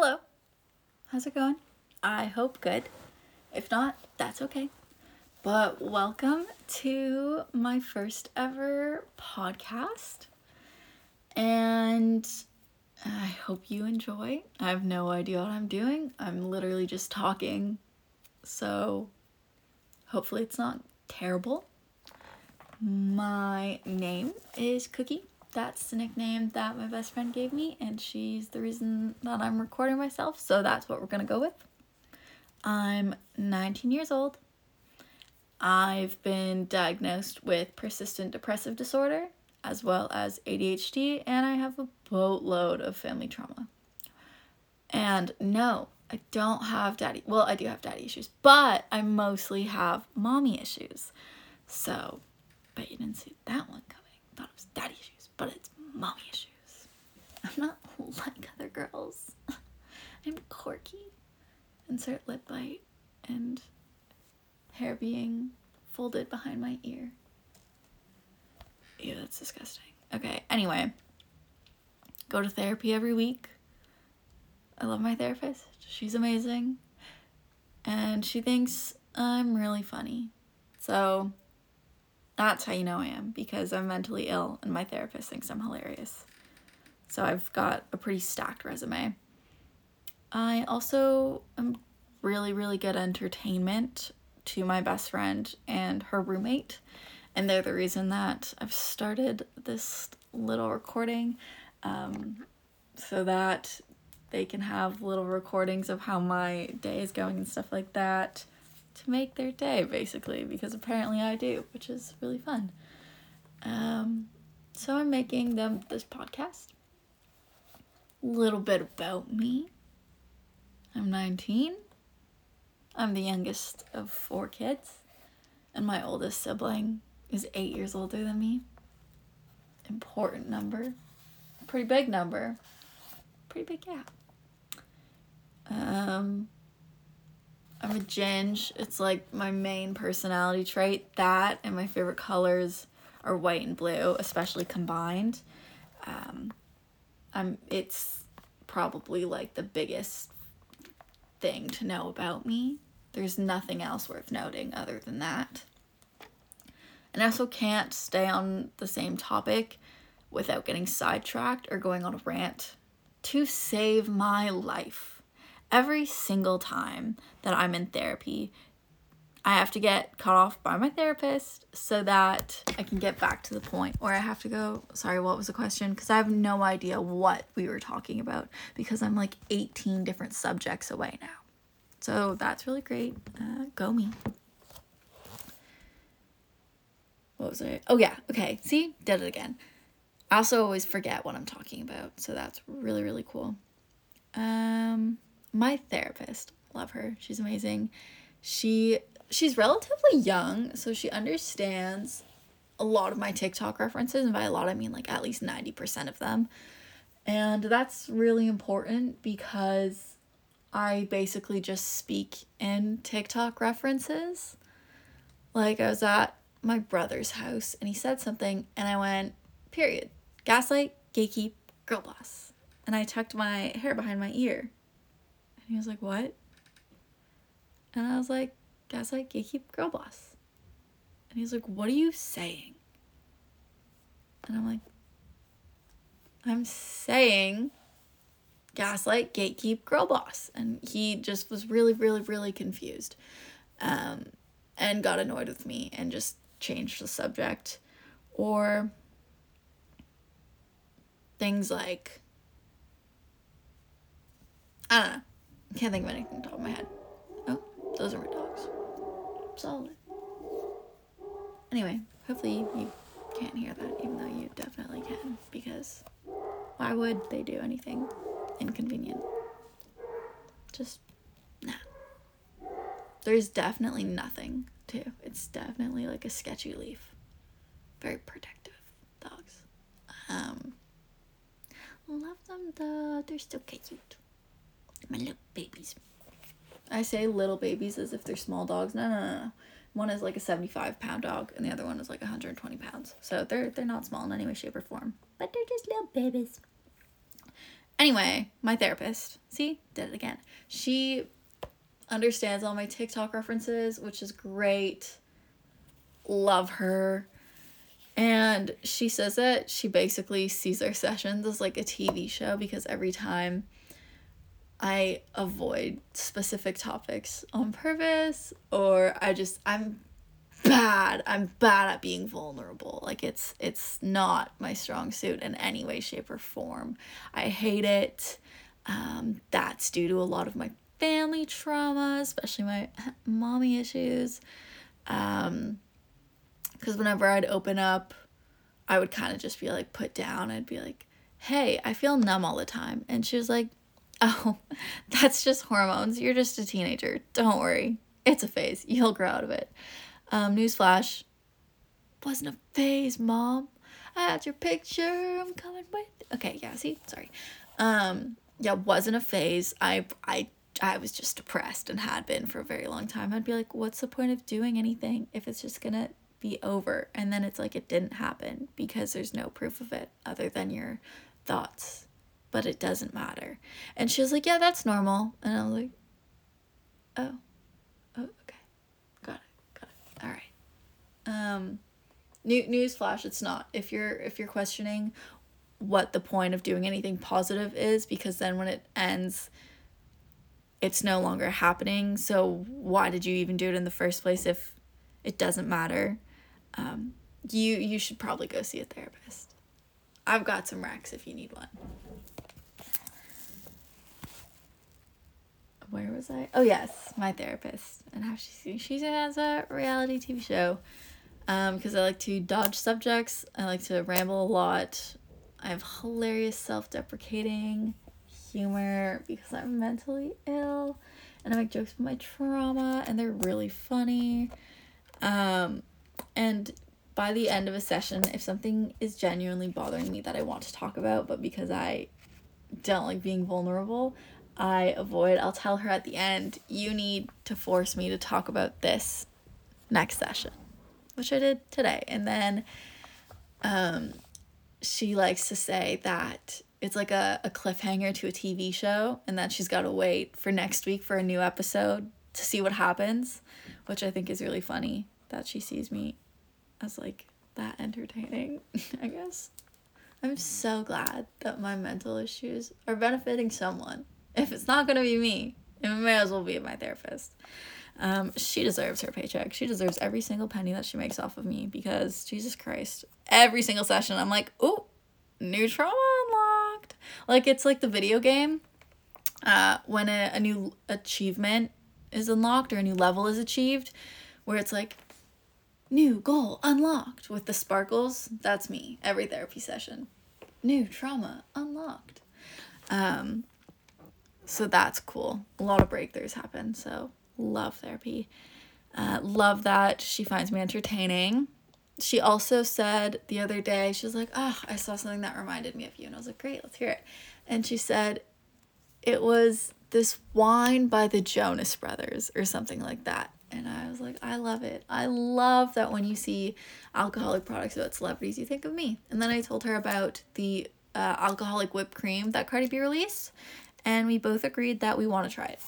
Hello. How's it going? I hope good. If not, that's okay. But welcome to my first ever podcast. And I hope you enjoy. I have no idea what I'm doing. I'm literally just talking. So hopefully it's not terrible. My name is Cookie. That's the nickname that my best friend gave me, and she's the reason that I'm recording myself, so that's what we're gonna go with. I'm 19 years old. I've been diagnosed with persistent depressive disorder as well as ADHD, and I have a boatload of family trauma. And no, I don't have daddy. Well, I do have daddy issues, but I mostly have mommy issues. So, bet you didn't see that one coming. Thought it was daddy issues, but it's mommy issues. I'm not like other girls. I'm quirky. Insert lip bite and hair being folded behind my ear. Ew, that's disgusting. Okay, anyway, go to therapy every week. I love my therapist. She's amazing. And she thinks I'm really funny. So that's how you know I am because I'm mentally ill and my therapist thinks I'm hilarious. So I've got a pretty stacked resume. I also am really, really good entertainment to my best friend and her roommate. And they're the reason that I've started this little recording um, so that they can have little recordings of how my day is going and stuff like that to make their day, basically, because apparently I do, which is really fun. Um, so I'm making them this podcast. A little bit about me. I'm 19. I'm the youngest of four kids, and my oldest sibling is eight years older than me. Important number. Pretty big number. Pretty big gap. Um, I'm a ginge. It's like my main personality trait. That and my favorite colors are white and blue, especially combined. Um, I'm. It's probably like the biggest thing to know about me. There's nothing else worth noting other than that. And I also can't stay on the same topic without getting sidetracked or going on a rant to save my life. Every single time that I'm in therapy, I have to get cut off by my therapist so that I can get back to the point. Or I have to go, sorry, what was the question? Because I have no idea what we were talking about because I'm like 18 different subjects away now. So that's really great. Uh, go me. What was it? Oh, yeah. Okay. See? Did it again. I also always forget what I'm talking about. So that's really, really cool. Um, my therapist, love her. She's amazing. She she's relatively young, so she understands a lot of my TikTok references, and by a lot I mean like at least 90% of them. And that's really important because I basically just speak in TikTok references. Like I was at my brother's house and he said something and I went, period. Gaslight, gatekeep, girl boss. And I tucked my hair behind my ear. He was like, What? And I was like, Gaslight, gatekeep, girl boss. And he's like, What are you saying? And I'm like, I'm saying gaslight, gatekeep, girl boss. And he just was really, really, really confused um, and got annoyed with me and just changed the subject. Or things like, I don't know. Can't think of anything on top of my head. Oh, those are my dogs. Solid. Anyway, hopefully you can't hear that, even though you definitely can, because why would they do anything inconvenient? Just, nah. There's definitely nothing, too. It's definitely like a sketchy leaf. Very protective dogs. Um, love them though. They're still cute. My little babies. I say little babies as if they're small dogs. No, no, no. One is like a 75 pound dog and the other one is like 120 pounds. So they're they're not small in any way, shape, or form. But they're just little babies. Anyway, my therapist, see, did it again. She understands all my TikTok references, which is great. Love her. And she says that she basically sees our sessions as like a TV show because every time I avoid specific topics on purpose or I just I'm bad. I'm bad at being vulnerable. Like it's it's not my strong suit in any way shape or form. I hate it. Um, that's due to a lot of my family trauma, especially my mommy issues. Um, because whenever I'd open up, I would kind of just be like put down. I'd be like, hey, I feel numb all the time. And she was like, oh, that's just hormones. You're just a teenager. Don't worry. It's a phase. You'll grow out of it. Um, newsflash. Wasn't a phase, mom. I had your picture. I'm coming with. Okay, yeah, see? Sorry. Um, yeah, wasn't a phase. I I I was just depressed and had been for a very long time. I'd be like, what's the point of doing anything if it's just gonna be over? And then it's like it didn't happen because there's no proof of it other than your thoughts. But it doesn't matter. And she was like, Yeah, that's normal. And I was like, Oh. Oh, okay. Got it. Got it. All right. Um new news flash, it's not. If you're if you're questioning what the point of doing anything positive is, because then when it ends it's no longer happening. So why did you even do it in the first place if it doesn't matter? Um, you you should probably go see a therapist. I've got some racks if you need one. Where was I? Oh yes, my therapist and how she she has a reality TV show. Um, because I like to dodge subjects. I like to ramble a lot. I have hilarious self-deprecating humor because I'm mentally ill and I make jokes about my trauma and they're really funny. Um, and by the end of a session, if something is genuinely bothering me that I want to talk about, but because I don't like being vulnerable, I avoid. I'll tell her at the end, you need to force me to talk about this next session, which I did today. And then um, she likes to say that it's like a, a cliffhanger to a TV show and that she's got to wait for next week for a new episode to see what happens, which I think is really funny that she sees me as like that entertaining, I guess. I'm so glad that my mental issues are benefiting someone. If it's not going to be me, it may as well be my therapist. Um, she deserves her paycheck. She deserves every single penny that she makes off of me because Jesus Christ, every single session I'm like, "Ooh, new trauma unlocked. Like it's like the video game. Uh, when a, a new achievement is unlocked or a new level is achieved, where it's like new goal unlocked with the sparkles. That's me every therapy session. New trauma unlocked. Um, so that's cool. A lot of breakthroughs happen. So love therapy. Uh, love that she finds me entertaining she also said the other day, she was like, Oh, I saw something that reminded me of you. And I was like, Great, let's hear it. And she said, It was this wine by the Jonas Brothers or something like that. And I was like, I love it. I love that when you see alcoholic products about celebrities, you think of me. And then I told her about the uh, alcoholic whipped cream that Cardi B released. And we both agreed that we want to try it.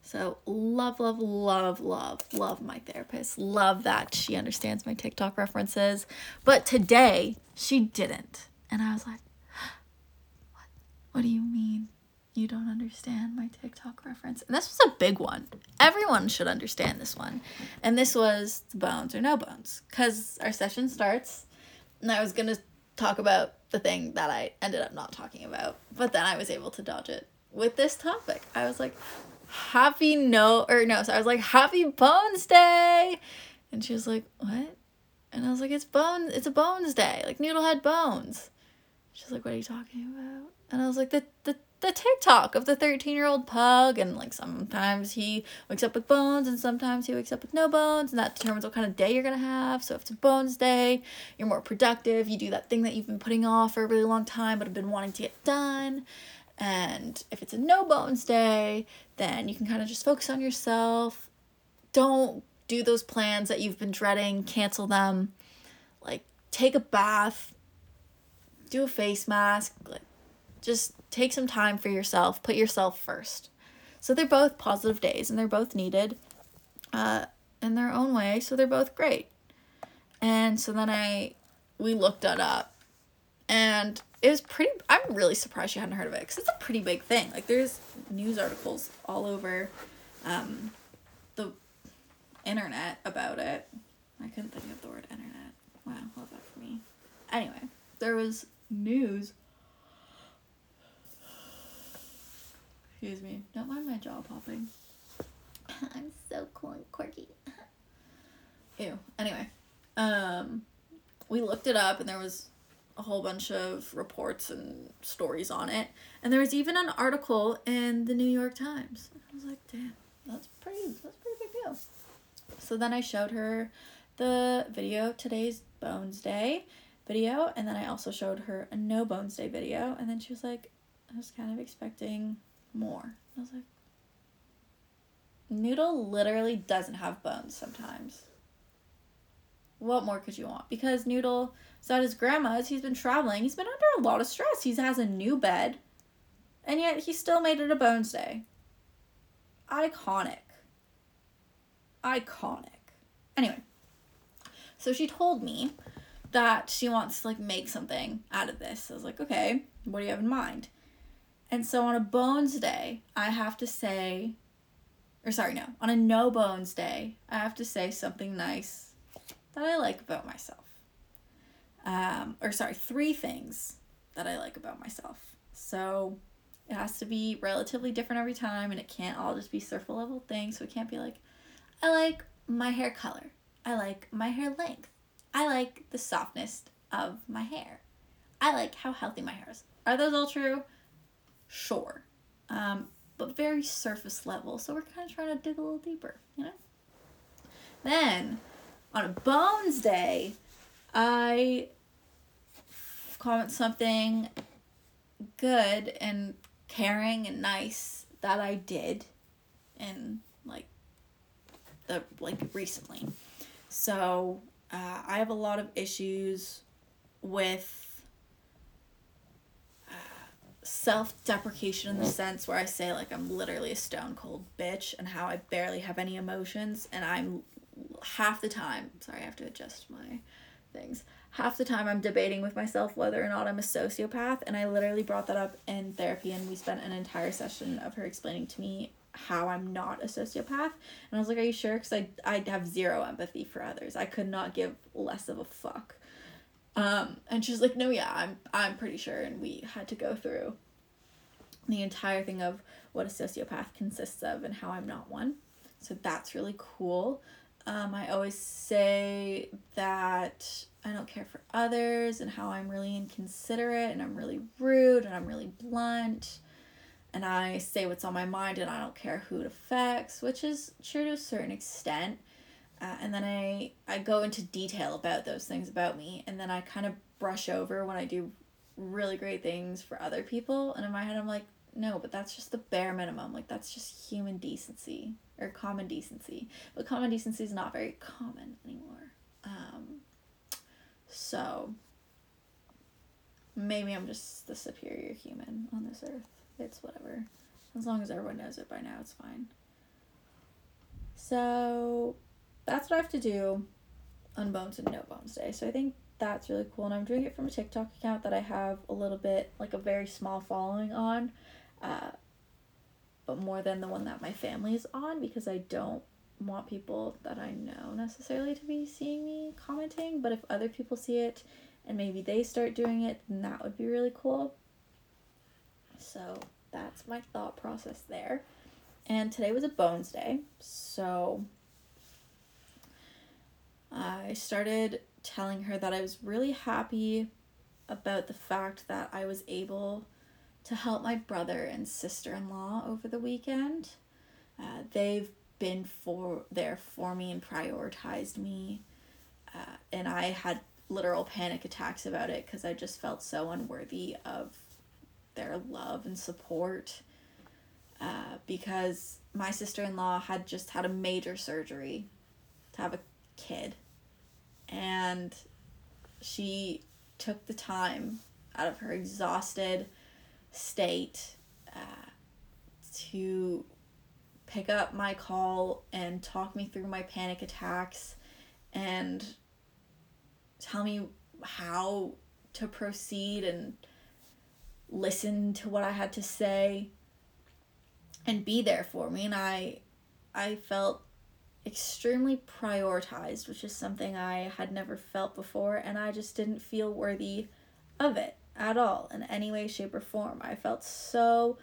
So, love, love, love, love, love my therapist. Love that she understands my TikTok references. But today, she didn't. And I was like, what? What do you mean you don't understand my TikTok reference? And this was a big one. Everyone should understand this one. And this was the bones or no bones. Because our session starts, and I was going to talk about the thing that I ended up not talking about. But then I was able to dodge it with this topic. I was like, happy no or no so i was like happy bones day and she was like what and i was like it's bones it's a bones day like noodle had bones she's like what are you talking about and i was like the the, the tiktok of the 13 year old pug and like sometimes he wakes up with bones and sometimes he wakes up with no bones and that determines what kind of day you're gonna have so if it's a bones day you're more productive you do that thing that you've been putting off for a really long time but have been wanting to get done and if it's a no bones day, then you can kind of just focus on yourself. Don't do those plans that you've been dreading, cancel them. Like, take a bath, do a face mask, like, just take some time for yourself, put yourself first. So they're both positive days and they're both needed uh, in their own way, so they're both great. And so then I, we looked it up and it was pretty, I'm really surprised you hadn't heard of it because it's a pretty big thing. Like there's news articles all over um, the internet about it. I couldn't think of the word internet. Wow, love that for me. Anyway, there was news. Excuse me. Don't mind my jaw popping. I'm so cool and quirky. Ew. Anyway, um, we looked it up and there was a whole bunch of reports and stories on it, and there was even an article in the New York Times. I was like, damn, that's pretty. That's a pretty big deal. So then I showed her the video today's Bones Day video, and then I also showed her a No Bones Day video, and then she was like, I was kind of expecting more. I was like, Noodle literally doesn't have bones sometimes. What more could you want? Because Noodle is at his grandma's, he's been traveling, he's been under a lot of stress. He has a new bed, and yet he still made it a Bones Day. Iconic. Iconic. Anyway, so she told me that she wants to like make something out of this. I was like, okay, what do you have in mind? And so on a bones day, I have to say, or sorry, no, on a no bones day, I have to say something nice that I like about myself. Um, or sorry, three things that I like about myself. So it has to be relatively different every time, and it can't all just be surface level things. So it can't be like, I like my hair color. I like my hair length. I like the softness of my hair. I like how healthy my hair is. Are those all true? Sure. Um, but very surface level. So we're kind of trying to dig a little deeper, you know? Then, on a Bones Day, I comment something good and caring and nice that I did and like the like recently. So uh, I have a lot of issues with self deprecation in the sense where I say, like, I'm literally a stone cold bitch and how I barely have any emotions. And I'm half the time, sorry, I have to adjust my things. Half the time, I'm debating with myself whether or not I'm a sociopath. And I literally brought that up in therapy, and we spent an entire session of her explaining to me how I'm not a sociopath. And I was like, Are you sure? Because I, I have zero empathy for others. I could not give less of a fuck. Um, and she's like, No, yeah, I'm, I'm pretty sure. And we had to go through the entire thing of what a sociopath consists of and how I'm not one. So that's really cool. Um, I always say that I don't care for others and how I'm really inconsiderate and I'm really rude and I'm really blunt and I say what's on my mind and I don't care who it affects, which is true to a certain extent. Uh, and then I, I go into detail about those things about me, and then I kind of brush over when I do really great things for other people. And in my head, I'm like, no, but that's just the bare minimum. Like, that's just human decency or common decency. But common decency is not very common anymore. Um, so, maybe I'm just the superior human on this earth it's whatever. As long as everyone knows it by now, it's fine. So that's what I have to do on Bones and No Bones Day. So I think that's really cool. And I'm doing it from a TikTok account that I have a little bit, like a very small following on, uh, but more than the one that my family is on because I don't want people that I know necessarily to be seeing me commenting. But if other people see it and maybe they start doing it, then that would be really cool. So that's my thought process there. And today was a bones day. So I started telling her that I was really happy about the fact that I was able to help my brother and sister in law over the weekend. Uh, they've been for there for me and prioritized me, uh, and I had literal panic attacks about it because I just felt so unworthy of their love and support uh, because my sister in law had just had a major surgery to have a kid. And she took the time out of her exhausted state uh, to pick up my call and talk me through my panic attacks and tell me how to proceed and listen to what I had to say and be there for me and I I felt extremely prioritized which is something I had never felt before and I just didn't feel worthy of it at all in any way shape or form. I felt so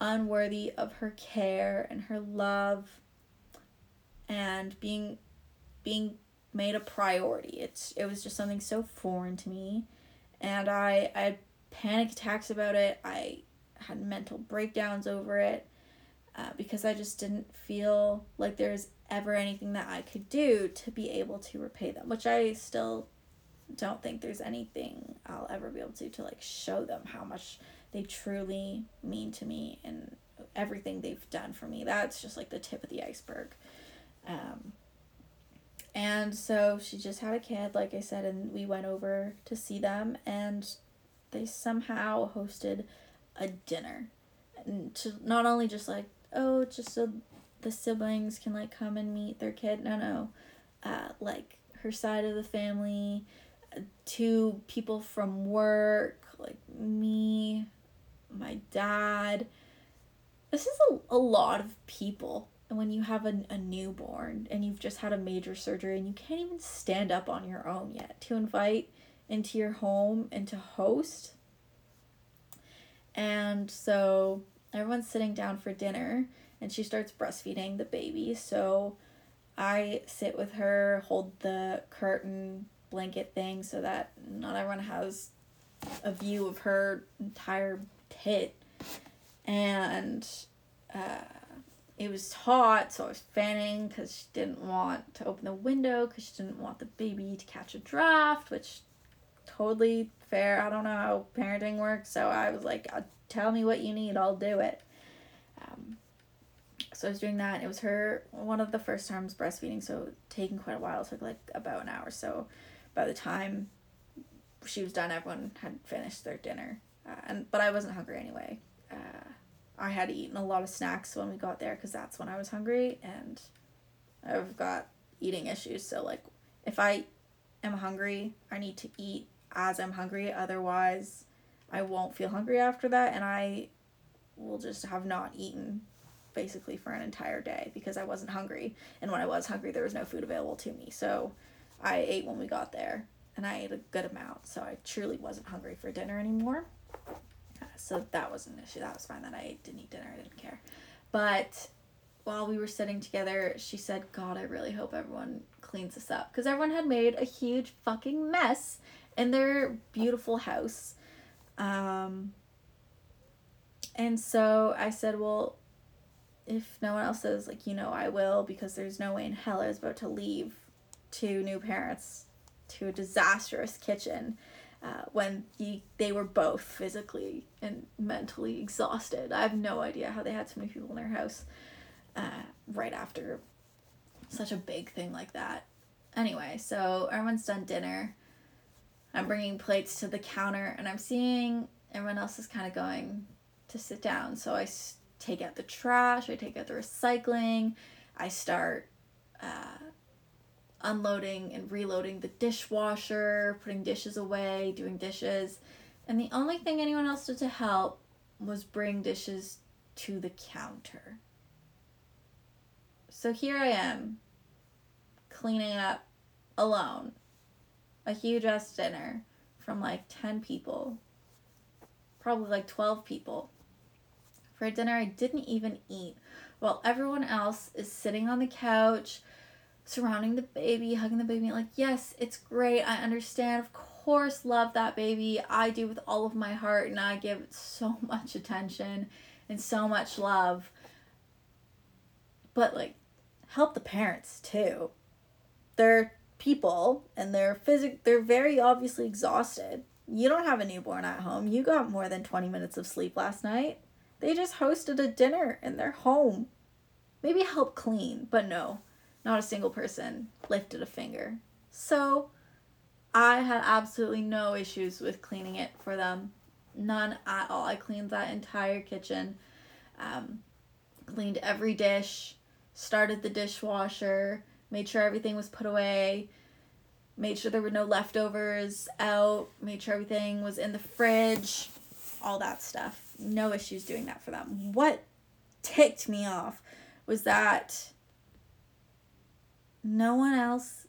unworthy of her care and her love and being being made a priority. It's it was just something so foreign to me and I I had panic attacks about it. I had mental breakdowns over it uh, because I just didn't feel like there's ever anything that I could do to be able to repay them, which I still don't think there's anything I'll ever be able to to like show them how much they truly mean to me and everything they've done for me. That's just like the tip of the iceberg. Um, and so she just had a kid, like I said, and we went over to see them, and they somehow hosted a dinner. And to not only just like, oh, just so the siblings can like come and meet their kid. No, no. Uh, like her side of the family, two people from work, like me, my dad. This is a, a lot of people. And when you have a, a newborn and you've just had a major surgery and you can't even stand up on your own yet to invite into your home and to host. And so everyone's sitting down for dinner and she starts breastfeeding the baby. So I sit with her, hold the curtain blanket thing so that not everyone has a view of her entire pit. And uh, it was hot, so I was fanning because she didn't want to open the window because she didn't want the baby to catch a draft, which totally fair. I don't know how parenting works, so I was like, uh, tell me what you need, I'll do it. Um, so I was doing that. It was her one of the first times breastfeeding, so taking quite a while. It took like about an hour. So by the time she was done, everyone had finished their dinner, uh, and but I wasn't hungry anyway. Uh, I had eaten a lot of snacks when we got there because that's when I was hungry, and I've got eating issues. So like, if I am hungry, I need to eat as I'm hungry. Otherwise, I won't feel hungry after that, and I will just have not eaten basically for an entire day because I wasn't hungry. And when I was hungry, there was no food available to me. So I ate when we got there and I ate a good amount. So I truly wasn't hungry for dinner anymore. So that wasn't an issue. That was fine that I didn't eat dinner. I didn't care. But while we were sitting together, she said, God, I really hope everyone cleans this up. Because everyone had made a huge fucking mess in their beautiful house. Um, and so I said, Well, if no one else says, like, you know, I will, because there's no way in hell I was about to leave two new parents to a disastrous kitchen uh, when he, they were both physically and mentally exhausted. I have no idea how they had so many people in their house uh, right after such a big thing like that. Anyway, so everyone's done dinner. I'm bringing plates to the counter and I'm seeing everyone else is kind of going to sit down. So I take out the trash, I take out the recycling, I start uh, unloading and reloading the dishwasher, putting dishes away, doing dishes. And the only thing anyone else did to help was bring dishes to the counter. So here I am, cleaning up alone a huge ass dinner from like 10 people, probably like 12 people, for dinner I didn't even eat, while everyone else is sitting on the couch, surrounding the baby, hugging the baby, like, yes, it's great. I understand. Of course, love that baby. I do with all of my heart, and I give so much attention and so much love. But, like, help the parents too. They're people and they're physic they're very obviously exhausted. You don't have a newborn at home. You got more than 20 minutes of sleep last night. They just hosted a dinner in their home. Maybe help clean, but no. Not a single person lifted a finger. So I had absolutely no issues with cleaning it for them. None at all. I cleaned that entire kitchen. Um, cleaned every dish, started the dishwasher, made sure everything was put away, made sure there were no leftovers out, made sure everything was in the fridge, all that stuff. No issues doing that for them. What ticked me off was that no one else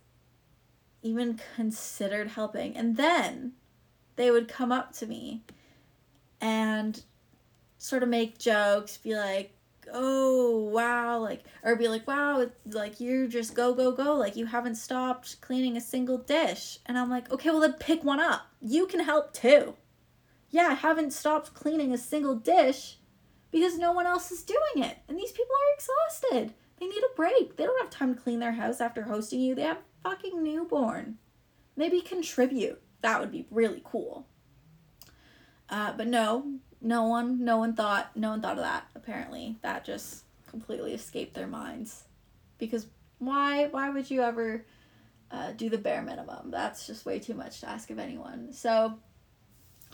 even considered helping. And then they would come up to me and sort of make jokes, be like, oh, wow, like, or be like, wow, like, you just go, go, go, like, you haven't stopped cleaning a single dish. And I'm like, okay, well, then pick one up. You can help too. Yeah, I haven't stopped cleaning a single dish because no one else is doing it. And these people are exhausted. They need a break. They don't have time to clean their house after hosting you. They have fucking newborn. Maybe contribute. That would be really cool. Uh, but no, no one, no one thought, no one thought of that. Apparently, that just completely escaped their minds. Because why, why would you ever uh, do the bare minimum? That's just way too much to ask of anyone. So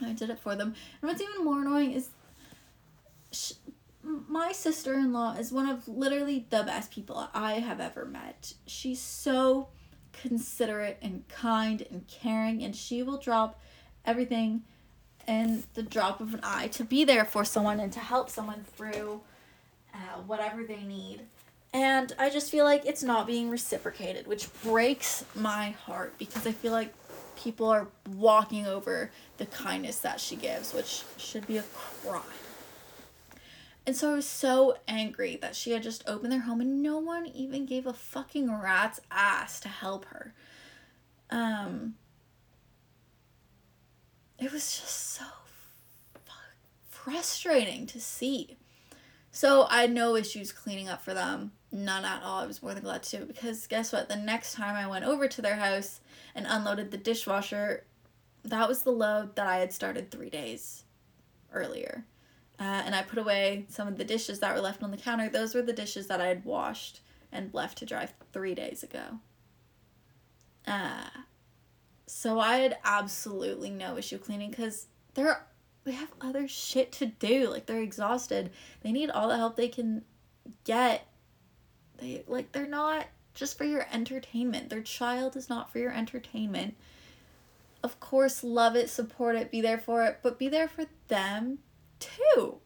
I did it for them. And what's even more annoying is my sister in law is one of literally the best people I have ever met. She's so considerate and kind and caring, and she will drop everything in the drop of an eye to be there for someone and to help someone through uh, whatever they need. And I just feel like it's not being reciprocated, which breaks my heart because I feel like people are walking over the kindness that she gives, which should be a crime. And so I was so angry that she had just opened their home and no one even gave a fucking rat's ass to help her. Um, it was just so frustrating to see. So I had no issues cleaning up for them. None at all. I was more than glad to because guess what? The next time I went over to their house and unloaded the dishwasher, that was the load that I had started three days earlier uh, and I put away some of the dishes that were left on the counter. Those were the dishes that I had washed and left to dry three days ago. Uh, so I had absolutely no issue cleaning because they're they have other shit to do. Like they're exhausted. They need all the help they can get. They like they're not just for your entertainment. Their child is not for your entertainment. Of course, love it, support it, be there for it, but be there for them too.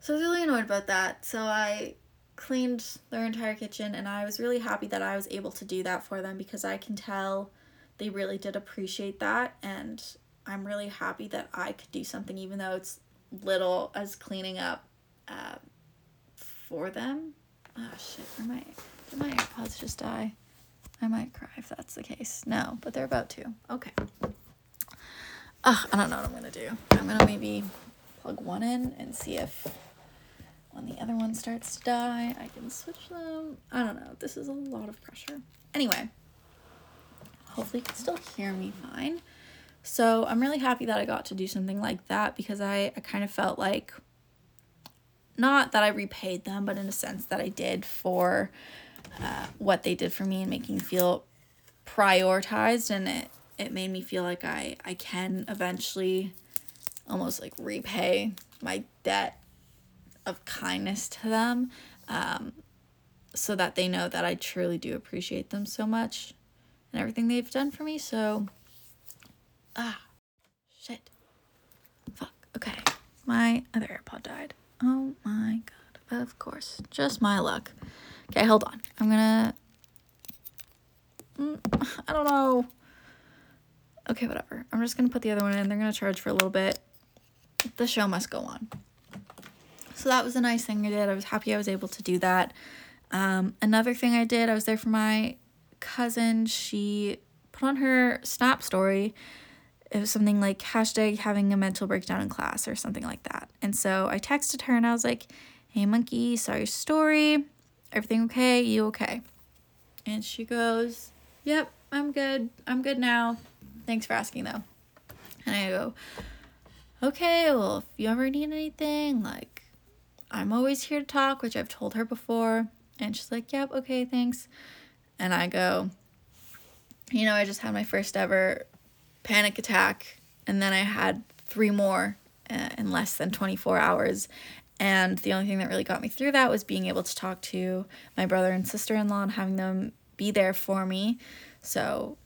So I was really annoyed about that. So I cleaned their entire kitchen and I was really happy that I was able to do that for them because I can tell they really did appreciate that and I'm really happy that I could do something even though it's little as cleaning up uh, for them. Oh shit, where my did my AirPods just die? I might cry if that's the case. No, but they're about to. Okay. Ugh, I don't know what I'm gonna do. I'm gonna maybe plug one in and see if when the other one starts to die, I can switch them. I don't know. This is a lot of pressure. Anyway, hopefully you can still hear me fine. So I'm really happy that I got to do something like that because I, I kind of felt like not that I repaid them, but in a sense that I did for uh, what they did for me and making me feel prioritized and it it made me feel like I, I can eventually almost like repay my debt of kindness to them um, so that they know that I truly do appreciate them so much and everything they've done for me. So, ah, shit. Fuck. Okay. My other AirPod died. Oh my god. Of course. Just my luck. Okay, hold on. I'm gonna. Mm, I don't know. Okay, whatever. I'm just to put the other one in. They're to charge for a little bit. The show must go on. So that was a nice thing I did. I was happy I was able to do that. Um, another thing I did, I was there for my cousin. She put on her Snap story. It was something like hashtag having a mental breakdown in class or something like that. And so I texted her and I was like, hey, monkey, saw your story. Everything okay? You okay? And she goes, yep, I'm good. I'm good now. Thanks for asking though. And I go, okay, well, if you ever need anything, like, I'm always here to talk, which I've told her before. And she's like, yep, okay, thanks. And I go, you know, I just had my first ever panic attack and then I had three more uh, in less than 24 hours. And the only thing that really got me through that was being able to talk to my brother and sister in law and having them be there for me. So,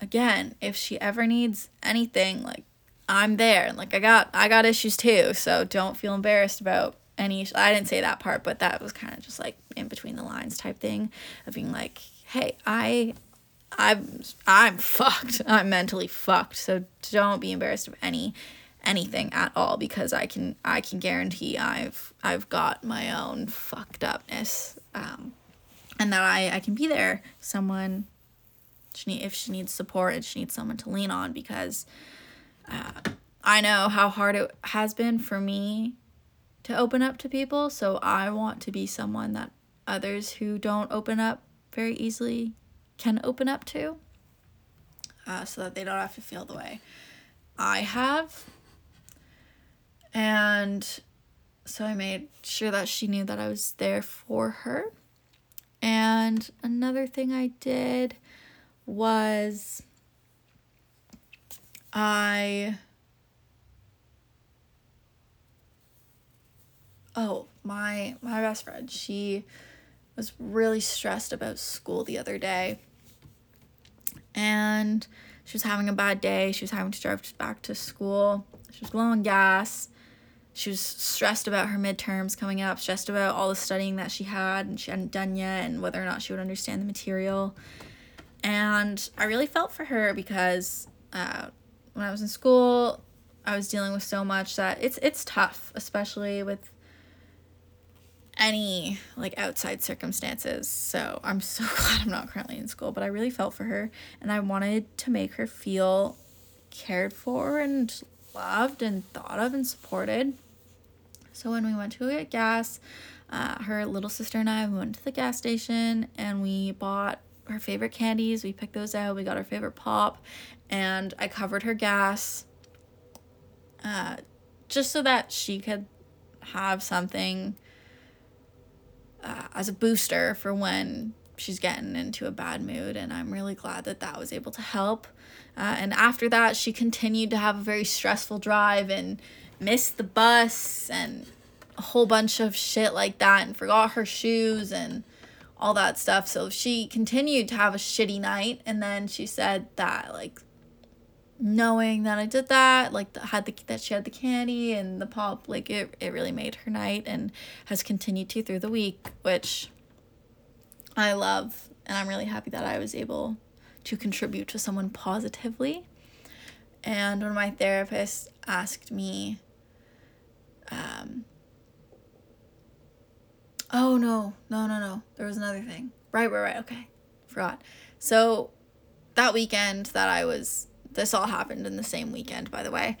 again, if she ever needs anything, like I'm there. And like I got I got issues too, so don't feel embarrassed about any I didn't say that part, but that was kind of just like in between the lines type thing of being like, "Hey, I I'm I'm fucked. I'm mentally fucked. So don't be embarrassed of any anything at all because I can I can guarantee I've I've got my own fucked upness um, and that I I can be there someone she need, if she needs support and she needs someone to lean on because uh, I know how hard it has been for me to open up to people so I want to be someone that others who don't open up very easily can open up to uh, so that they don't have to feel the way I have and so I made sure that she knew that I was there for her. And another thing I did was I Oh, my my best friend, she was really stressed about school the other day. And she was having a bad day. She was having to drive back to school. She was low on gas she was stressed about her midterms coming up, stressed about all the studying that she had and she hadn't done yet, and whether or not she would understand the material. And I really felt for her because uh, when I was in school, I was dealing with so much that it's it's tough, especially with any like outside circumstances. So I'm so glad I'm not currently in school, but I really felt for her and I wanted to make her feel cared for and loved and thought of and supported. So when we went to get gas, uh, her little sister and I went to the gas station and we bought her favorite candies. We picked those out. We got her favorite pop, and I covered her gas, uh, just so that she could have something uh, as a booster for when she's getting into a bad mood. And I'm really glad that that was able to help. Uh, and after that, she continued to have a very stressful drive and missed the bus and a whole bunch of shit like that and forgot her shoes and all that stuff. So she continued to have a shitty night and then she said that like knowing that I did that, like had the that she had the candy and the pop, like it it really made her night and has continued to through the week, which I love and I'm really happy that I was able to contribute to someone positively. And one of my therapists asked me um, oh no, no, no, no. There was another thing. Right, right, right. Okay. Forgot. So that weekend that I was, this all happened in the same weekend, by the way.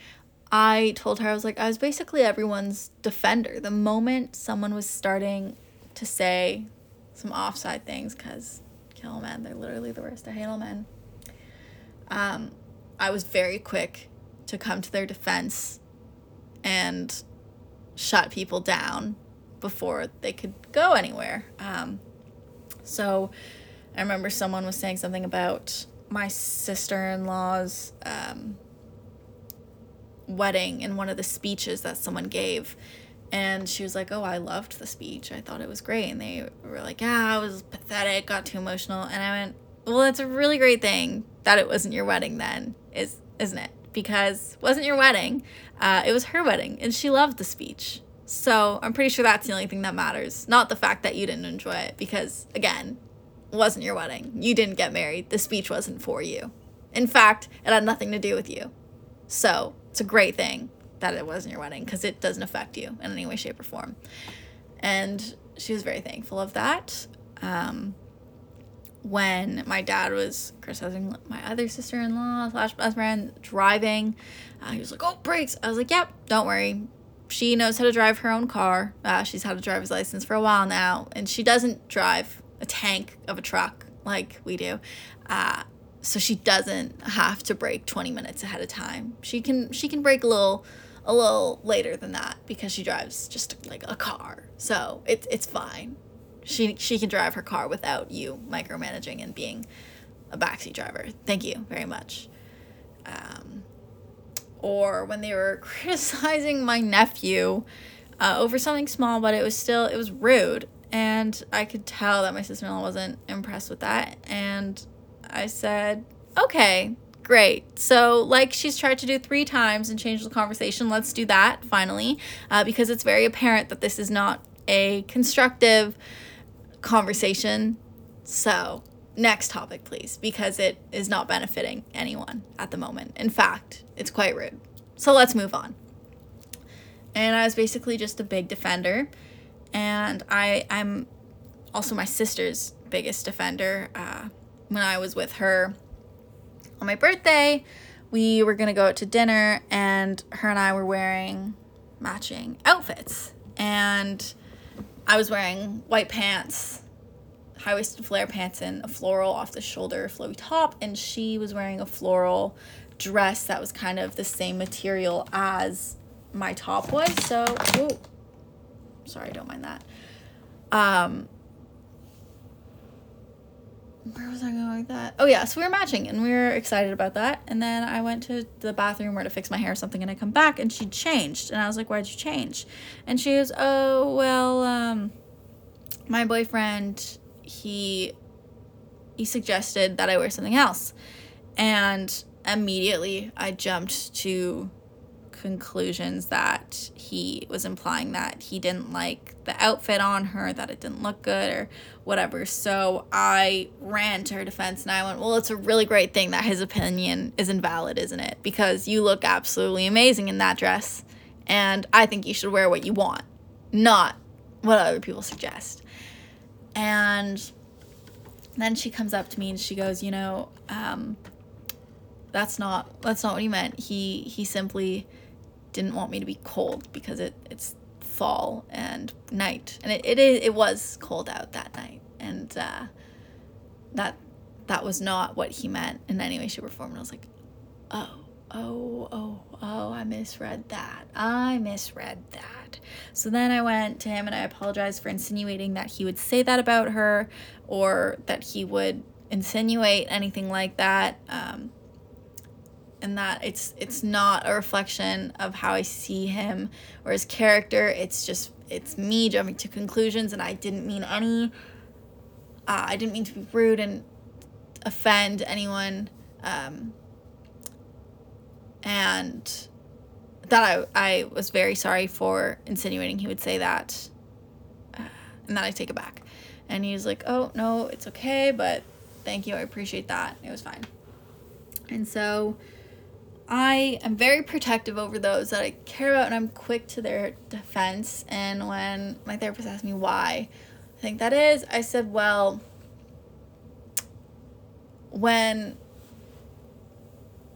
I told her, I was like, I was basically everyone's defender. The moment someone was starting to say some offside things, because kill men, they're literally the worst. I hate all men. Um, I was very quick to come to their defense and shut people down before they could go anywhere. Um, so I remember someone was saying something about my sister in law's um, wedding in one of the speeches that someone gave. And she was like, Oh, I loved the speech. I thought it was great. And they were like, Yeah, it was pathetic, got too emotional. And I went, Well, that's a really great thing that it wasn't your wedding then, is isn't it? Because it wasn't your wedding. Uh, it was her wedding, and she loved the speech. So I'm pretty sure that's the only thing that matters, not the fact that you didn't enjoy it, because again, wasn't your wedding. You didn't get married. The speech wasn't for you. In fact, it had nothing to do with you. So it's a great thing that it wasn't your wedding because it doesn't affect you in any way, shape, or form. And she was very thankful of that. Um, when my dad was criticizing my other sister-in-law slash best friend driving, uh, he was like, "Oh, brakes!" I was like, "Yep, don't worry she knows how to drive her own car. Uh, she's had a driver's license for a while now, and she doesn't drive a tank of a truck like we do. Uh, so she doesn't have to break 20 minutes ahead of time. She can she can brake a little a little later than that because she drives just like a car. So it's it's fine. She she can drive her car without you micromanaging and being a backseat driver. Thank you very much. Um, or when they were criticizing my nephew uh, over something small, but it was still, it was rude. And I could tell that my sister in law wasn't impressed with that. And I said, okay, great. So, like she's tried to do three times and change the conversation, let's do that finally, uh, because it's very apparent that this is not a constructive conversation. So, next topic, please, because it is not benefiting anyone at the moment. In fact, it's quite rude. So, let's move on. And I was basically just a big defender. And I, I'm also my sister's biggest defender. Uh, when I was with her on my birthday, we were to go out to dinner, and her and I were wearing matching outfits. And I was wearing white pants, high waisted flare pants, and a floral off the shoulder flowy top. And she was wearing a floral dress that was kind of the same material as my top was. So, sorry, don't mind that. Um, where was I going with that? Oh yeah, so we were matching and we were excited about that. And then I went to the bathroom where to fix my hair or something and I come back and she changed. And I was like, Why'd you change? And she goes, Oh, well, um, my boyfriend, he he suggested that I wear something else. And immediately I jumped to conclusions that he was implying that he didn't like the outfit on her, that it didn't look good or whatever. So I ran to her defense and I went, Well, it's a really great thing that his opinion is invalid, isn't it? Because you look absolutely amazing in that dress. And I think you should wear what you want, not what other people suggest. And then she comes up to me and she goes, You know, um, that's not that's not what he meant. He he simply didn't want me to be cold because it, it's fall and night. And it, it, it was cold out that night. And uh, that that was not what he meant in any way shape or form. And i was like oh oh oh oh i misread that. I misread that. So then i went to him and i apologized for insinuating that he would say that about her or that he would insinuate anything like that. Um, and that it's it's not a reflection of how I see him or his character. It's just it's me jumping to conclusions, and I didn't mean any. Uh, I didn't mean to be rude and offend anyone, um, and that I I was very sorry for insinuating he would say that, uh, and that I take it back. And he was like, "Oh no, it's okay, but thank you, I appreciate that. It was fine." And so I am very protective over those that I care about and I'm quick to their defense. And when my therapist asked me why I think that is, I said, well, when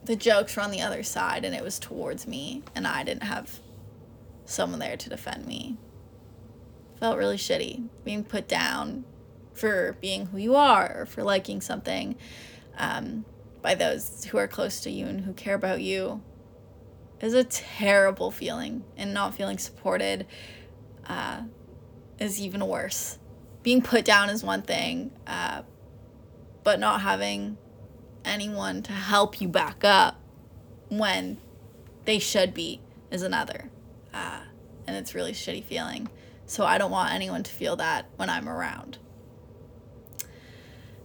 the jokes were on the other side and it was towards me and I didn't have someone there to defend me, felt really shitty being put down for being who you are or for liking something. Um, by those who are close to you and who care about you is a terrible feeling and not feeling supported uh, is even worse. Being put down is one thing uh, but not having anyone to help you back up when they should be is another uh, and it's really shitty feeling. So i don't want anyone to feel that when i'm around.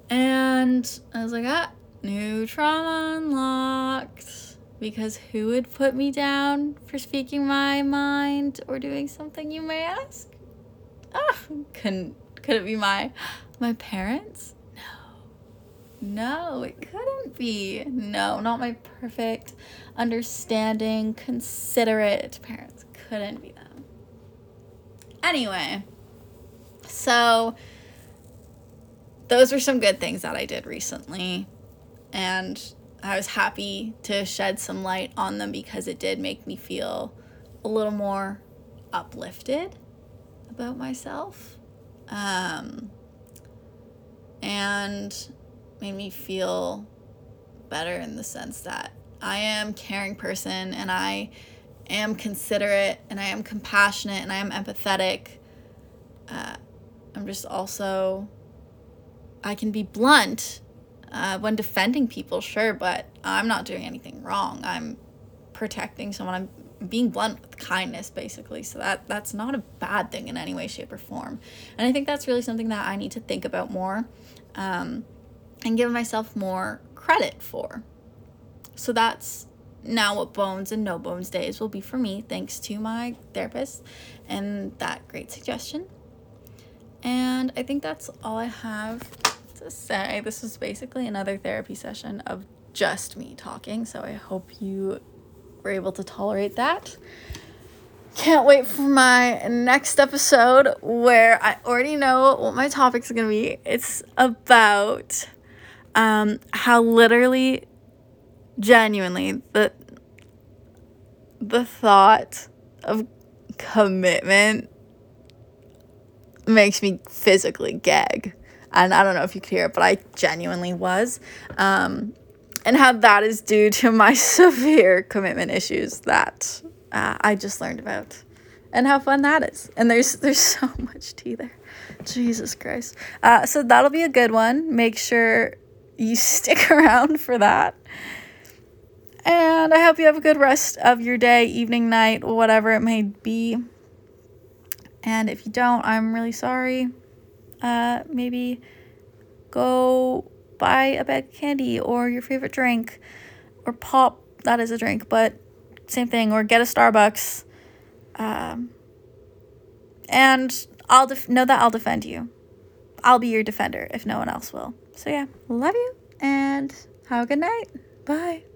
And i was like ah New trauma unlocked. Because who would put me down for speaking my mind or doing something, you may ask? Ah, couldn't, could it be my, my parents? No. No, it couldn't be. No, not my perfect, understanding, considerate parents. Couldn't be them. Anyway, so those were some good things that I did recently and I was happy to shed some light on them because it did make me feel a little more uplifted about myself. Um, and made me feel better in the sense that I am caring person and I am considerate and I am compassionate and I am empathetic. Uh, I'm just also I can be blunt uh, when defending people, sure, but I'm not doing anything wrong. I'm protecting someone. I'm being blunt with kindness, basically. So that that's not a bad thing in any way, shape, or form. And I think that's really something that I need to think about more, um, and give myself more credit for. So that's now what bones and no bones days will be for me, thanks to my therapist and that great suggestion. And I think that's all I have to say. This is basically another therapy session of just me talking, so I hope you were able to tolerate that. Can't wait for my next episode where I already know what my topic's gonna be. It's about um, how literally, genuinely, the the thought of commitment makes me physically gag. And I don't know if you could hear it, but I genuinely was. Um, and how that is due to my severe commitment issues that uh, I just learned about. And how fun that is. And there's there's so much tea there. Jesus Christ. Uh, so that'll be a good one. Make sure you stick around for that. And I hope you have a good rest of your day, evening, night, whatever it may be. And if you don't, I'm really sorry. Uh, maybe go buy a bag of candy or your favorite drink or pop. That is a drink, but same thing. Or get a Starbucks. Um, and I'll def- know that I'll defend you. I'll be your defender if no one else will. So yeah, love you and have a good night. Bye.